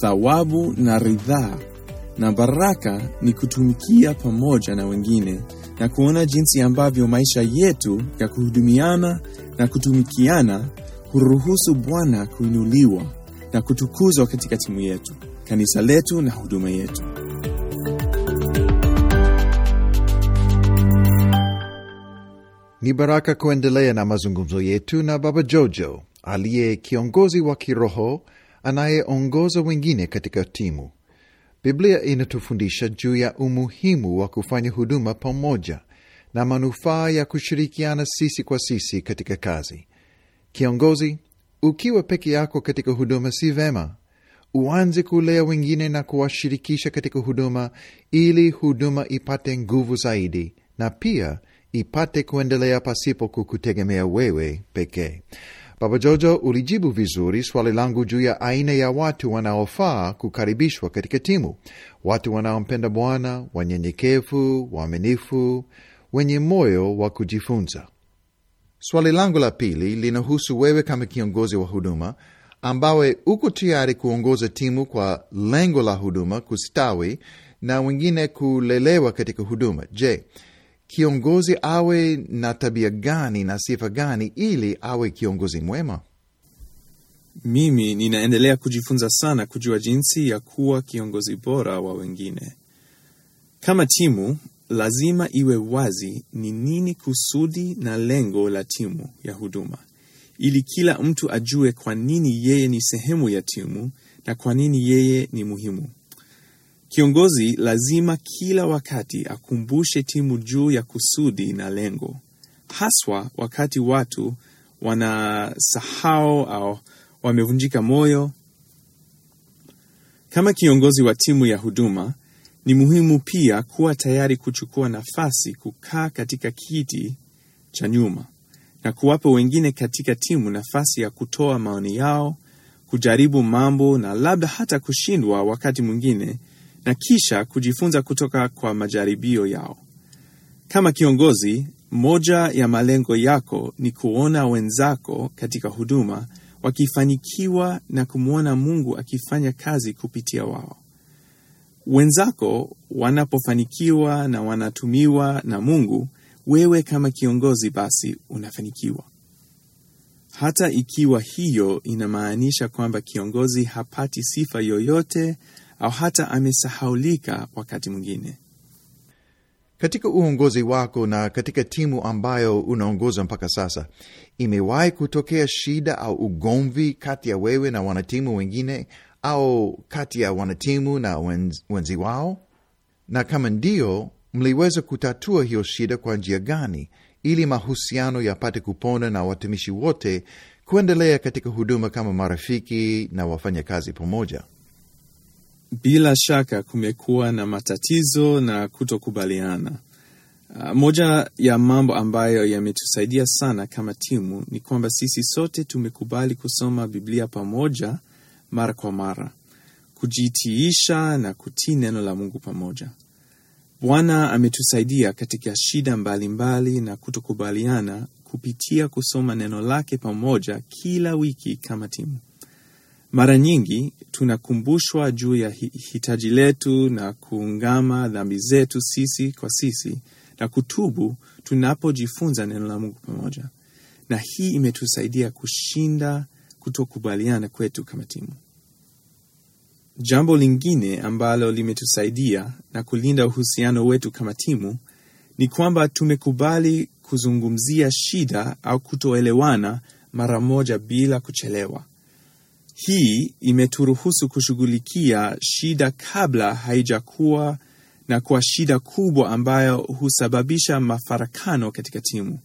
Thawabu na ridhaa, na baraka ni kutumikia pamoja na wengine na kuona jinsi ambavyo maisha yetu ya kuhudumiana na kutumikiana huruhusu Bwana kuinuliwa na kutukuzwa katika timu yetu, kanisa letu na huduma yetu. Ni baraka kuendelea na mazungumzo yetu na Baba Jojo aliye kiongozi wa kiroho anayeongoza wengine katika timu. Biblia inatufundisha juu ya umuhimu wa kufanya huduma pamoja na manufaa ya kushirikiana sisi kwa sisi katika kazi. Kiongozi, ukiwa peke yako katika huduma si vema. Uanze kulea wengine na kuwashirikisha katika huduma ili huduma ipate nguvu zaidi na pia ipate kuendelea pasipo kukutegemea wewe pekee. Baba Jojo, ulijibu vizuri swali langu juu ya aina ya watu wanaofaa kukaribishwa katika timu: watu wanaompenda Bwana, wanyenyekevu, waaminifu, wenye moyo wa kujifunza. Swali langu la pili linahusu wewe kama kiongozi wa huduma ambawe uko tayari kuongoza timu kwa lengo la huduma kustawi na wengine kulelewa katika huduma. Je, kiongozi awe na tabia gani na sifa gani ili awe kiongozi mwema? Mimi ninaendelea kujifunza sana kujua jinsi ya kuwa kiongozi bora wa wengine. Kama timu, lazima iwe wazi ni nini kusudi na lengo la timu ya huduma, ili kila mtu ajue kwa nini yeye ni sehemu ya timu na kwa nini yeye ni muhimu. Kiongozi lazima kila wakati akumbushe timu juu ya kusudi na lengo, haswa wakati watu wanasahau au wamevunjika moyo. Kama kiongozi wa timu ya huduma, ni muhimu pia kuwa tayari kuchukua nafasi, kukaa katika kiti cha nyuma na kuwapa wengine katika timu nafasi ya kutoa maoni yao, kujaribu mambo na labda hata kushindwa wakati mwingine na kisha kujifunza kutoka kwa majaribio yao. Kama kiongozi, moja ya malengo yako ni kuona wenzako katika huduma wakifanikiwa na kumwona Mungu akifanya kazi kupitia wao. Wenzako wanapofanikiwa na wanatumiwa na Mungu, wewe kama kiongozi basi unafanikiwa. Hata ikiwa hiyo inamaanisha kwamba kiongozi hapati sifa yoyote au hata amesahaulika wakati mwingine. Katika uongozi wako na katika timu ambayo unaongoza mpaka sasa, imewahi kutokea shida au ugomvi kati ya wewe na wanatimu wengine au kati ya wanatimu na wenzi, wenzi wao? Na kama ndio, mliweza kutatua hiyo shida kwa njia gani ili mahusiano yapate kupona na watumishi wote kuendelea katika huduma kama marafiki na wafanyakazi pamoja? Bila shaka kumekuwa na matatizo na kutokubaliana. Uh, moja ya mambo ambayo yametusaidia sana kama timu ni kwamba sisi sote tumekubali kusoma Biblia pamoja mara kwa mara, kujitiisha na kutii neno la Mungu pamoja. Bwana ametusaidia katika shida mbalimbali mbali na kutokubaliana kupitia kusoma neno lake pamoja kila wiki kama timu. Mara nyingi tunakumbushwa juu ya hitaji letu na kuungama dhambi zetu sisi kwa sisi na kutubu tunapojifunza neno la Mungu pamoja, na hii imetusaidia kushinda kutokubaliana kwetu kama timu. Jambo lingine ambalo limetusaidia na kulinda uhusiano wetu kama timu ni kwamba tumekubali kuzungumzia shida au kutoelewana mara moja bila kuchelewa. Hii imeturuhusu kushughulikia shida kabla haijakuwa na kwa shida kubwa ambayo husababisha mafarakano katika timu.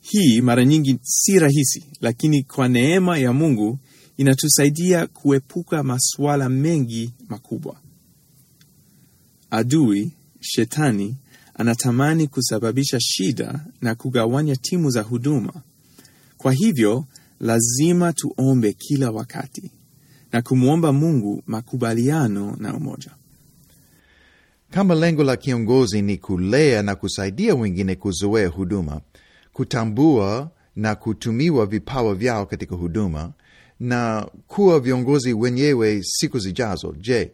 Hii mara nyingi si rahisi, lakini kwa neema ya Mungu inatusaidia kuepuka masuala mengi makubwa. Adui Shetani anatamani kusababisha shida na kugawanya timu za huduma. Kwa hivyo lazima tuombe kila wakati na kumwomba Mungu makubaliano na umoja. Kama lengo la kiongozi ni kulea na kusaidia wengine kuzoea huduma, kutambua na kutumiwa vipawa vyao katika huduma, na kuwa viongozi wenyewe siku zijazo, je,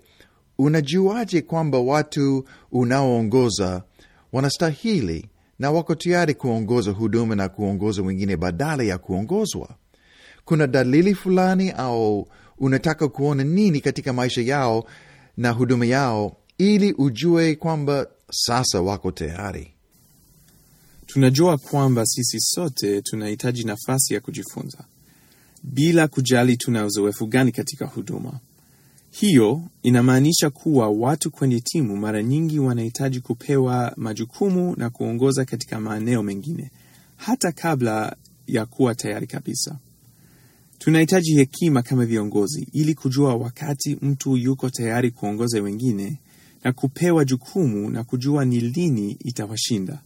unajuaje kwamba watu unaoongoza wanastahili na wako tayari kuongoza huduma na kuongoza wengine badala ya kuongozwa? Kuna dalili fulani au unataka kuona nini katika maisha yao na huduma yao ili ujue kwamba sasa wako tayari? Tunajua kwamba sisi sote tunahitaji nafasi ya kujifunza bila kujali tuna uzoefu gani katika huduma. Hiyo inamaanisha kuwa watu kwenye timu mara nyingi wanahitaji kupewa majukumu na kuongoza katika maeneo mengine hata kabla ya kuwa tayari kabisa. Tunahitaji hekima kama viongozi ili kujua wakati mtu yuko tayari kuongoza wengine na kupewa jukumu na kujua ni lini itawashinda.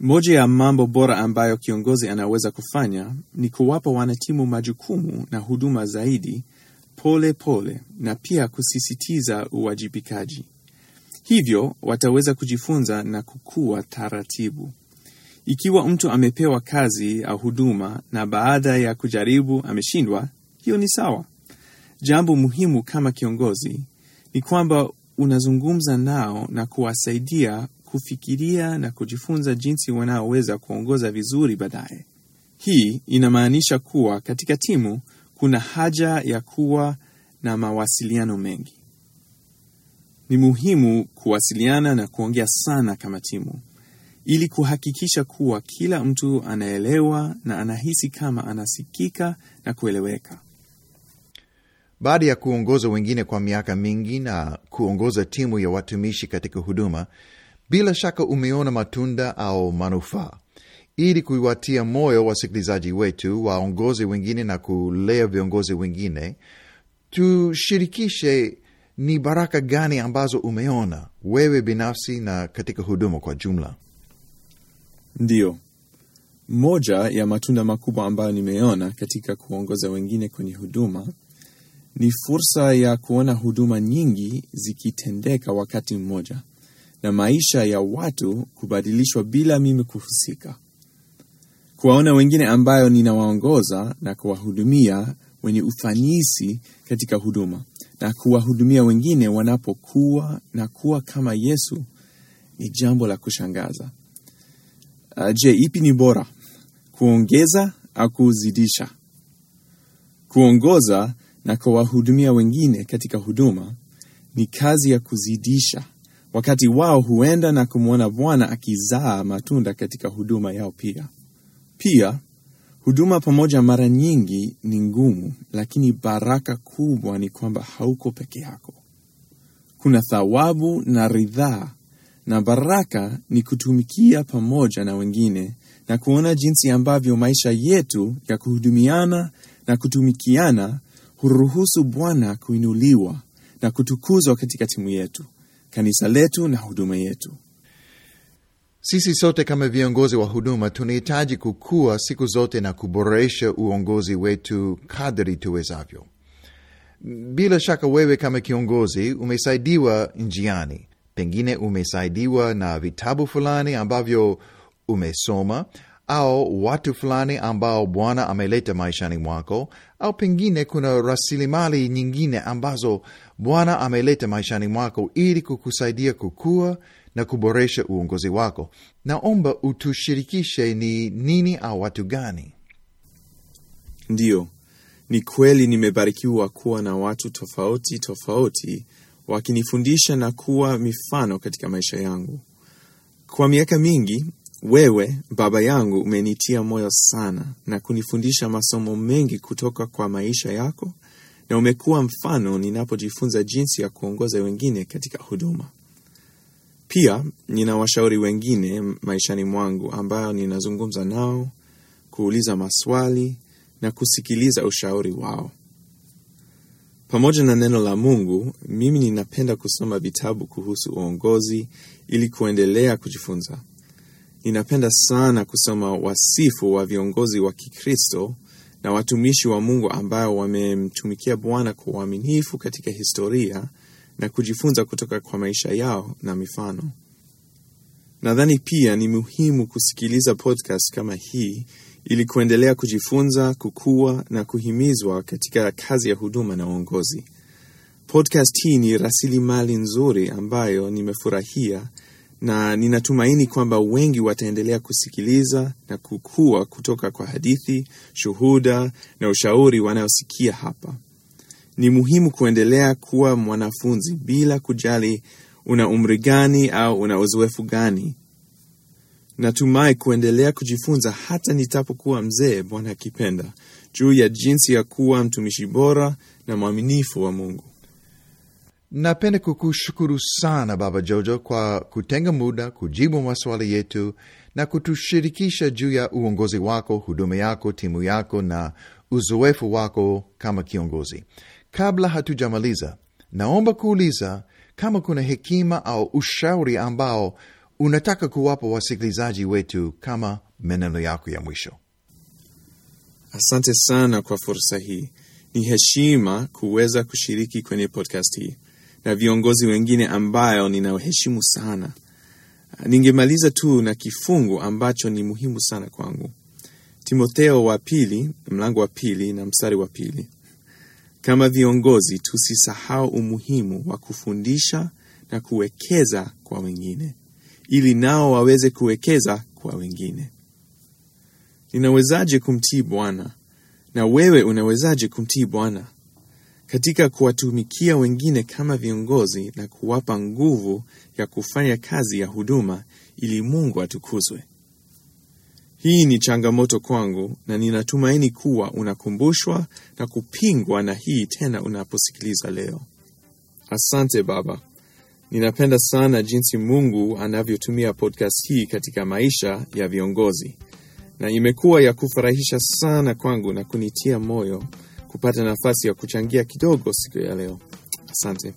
Moja ya mambo bora ambayo kiongozi anaweza kufanya ni kuwapa wanatimu majukumu na huduma zaidi pole pole na pia kusisitiza uwajibikaji. Hivyo wataweza kujifunza na kukua taratibu. Ikiwa mtu amepewa kazi au huduma na baada ya kujaribu ameshindwa, hiyo ni sawa. Jambo muhimu kama kiongozi ni kwamba unazungumza nao na kuwasaidia kufikiria na kujifunza jinsi wanaoweza kuongoza vizuri baadaye. Hii inamaanisha kuwa katika timu kuna haja ya kuwa na mawasiliano mengi. Ni muhimu kuwasiliana na kuongea sana kama timu ili kuhakikisha kuwa kila mtu anaelewa na anahisi kama anasikika na kueleweka. Baada ya kuongoza wengine kwa miaka mingi na kuongoza timu ya watumishi katika huduma, bila shaka umeona matunda au manufaa. Ili kuiwatia moyo wasikilizaji wetu waongozi wengine na kulea viongozi wengine, tushirikishe ni baraka gani ambazo umeona wewe binafsi na katika huduma kwa jumla. Ndiyo, moja ya matunda makubwa ambayo nimeona katika kuongoza wengine kwenye huduma ni fursa ya kuona huduma nyingi zikitendeka wakati mmoja na maisha ya watu kubadilishwa bila mimi kuhusika. Kuwaona wengine ambayo ninawaongoza na kuwahudumia wenye ufanisi katika huduma na kuwahudumia wengine wanapokuwa na kuwa kama Yesu ni jambo la kushangaza. Uh, je, ipi ni bora, kuongeza au kuzidisha? Kuongoza na kuwahudumia wengine katika huduma ni kazi ya kuzidisha, wakati wao huenda na kumwona Bwana akizaa matunda katika huduma yao pia. Pia huduma pamoja mara nyingi ni ngumu, lakini baraka kubwa ni kwamba hauko peke yako. Kuna thawabu na ridhaa, na baraka ni kutumikia pamoja na wengine na kuona jinsi ambavyo maisha yetu ya kuhudumiana na kutumikiana huruhusu Bwana kuinuliwa na kutukuzwa katika timu yetu, kanisa letu na huduma yetu. Sisi sote kama viongozi wa huduma tunahitaji kukua siku zote na kuboresha uongozi wetu kadri tuwezavyo. Bila shaka, wewe kama kiongozi umesaidiwa njiani, pengine umesaidiwa na vitabu fulani ambavyo umesoma au watu fulani ambao Bwana ameleta maishani mwako, au pengine kuna rasilimali nyingine ambazo Bwana ameleta maishani mwako ili kukusaidia kukua na kuboresha uongozi wako. Naomba utushirikishe ni nini au watu gani? Ndiyo, ni kweli nimebarikiwa kuwa na watu tofauti tofauti wakinifundisha na kuwa mifano katika maisha yangu. Kwa miaka mingi, wewe baba yangu umenitia moyo sana na kunifundisha masomo mengi kutoka kwa maisha yako, na umekuwa mfano ninapojifunza jinsi ya kuongoza wengine katika huduma. Pia nina washauri wengine maishani mwangu ambayo ninazungumza nao, kuuliza maswali na kusikiliza ushauri wao. Pamoja na neno la Mungu, mimi ninapenda kusoma vitabu kuhusu uongozi ili kuendelea kujifunza. Ninapenda sana kusoma wasifu wa viongozi wa Kikristo na watumishi wa Mungu ambao wamemtumikia Bwana kwa uaminifu katika historia na kujifunza kutoka kwa maisha yao na mifano. Nadhani pia ni muhimu kusikiliza podcast kama hii ili kuendelea kujifunza, kukua na kuhimizwa katika kazi ya huduma na uongozi. Podcast hii ni rasilimali nzuri ambayo nimefurahia na ninatumaini kwamba wengi wataendelea kusikiliza na kukua kutoka kwa hadithi, shuhuda na ushauri wanayosikia hapa. Ni muhimu kuendelea kuwa mwanafunzi bila kujali una umri gani au una uzoefu gani. Natumai kuendelea kujifunza hata nitapokuwa mzee, Bwana akipenda, juu ya jinsi ya kuwa mtumishi bora na mwaminifu wa Mungu. Napenda kukushukuru sana Baba Jojo kwa kutenga muda kujibu maswali yetu na kutushirikisha juu ya uongozi wako, huduma yako, timu yako na uzoefu wako kama kiongozi. Kabla hatujamaliza, naomba kuuliza kama kuna hekima au ushauri ambao unataka kuwapa wasikilizaji wetu kama maneno yako ya mwisho. Asante sana kwa fursa hii. Ni heshima kuweza kushiriki kwenye podcast hii na viongozi wengine ambayo ninawaheshimu sana. Ningemaliza tu na kifungu ambacho ni muhimu sana kwangu, Timotheo wa pili mlango wa pili na mstari wa pili. Kama viongozi, tusisahau umuhimu wa kufundisha na kuwekeza kwa wengine, ili nao waweze kuwekeza kwa wengine. Ninawezaje kumtii Bwana? Na wewe unawezaje kumtii Bwana? Katika kuwatumikia wengine kama viongozi na kuwapa nguvu ya kufanya kazi ya huduma ili Mungu atukuzwe. Hii ni changamoto kwangu na ninatumaini kuwa unakumbushwa na kupingwa na hii tena unaposikiliza leo. Asante Baba. Ninapenda sana jinsi Mungu anavyotumia podcast hii katika maisha ya viongozi, na imekuwa ya kufurahisha sana kwangu na kunitia moyo kupata nafasi ya kuchangia kidogo siku ya leo. Asante.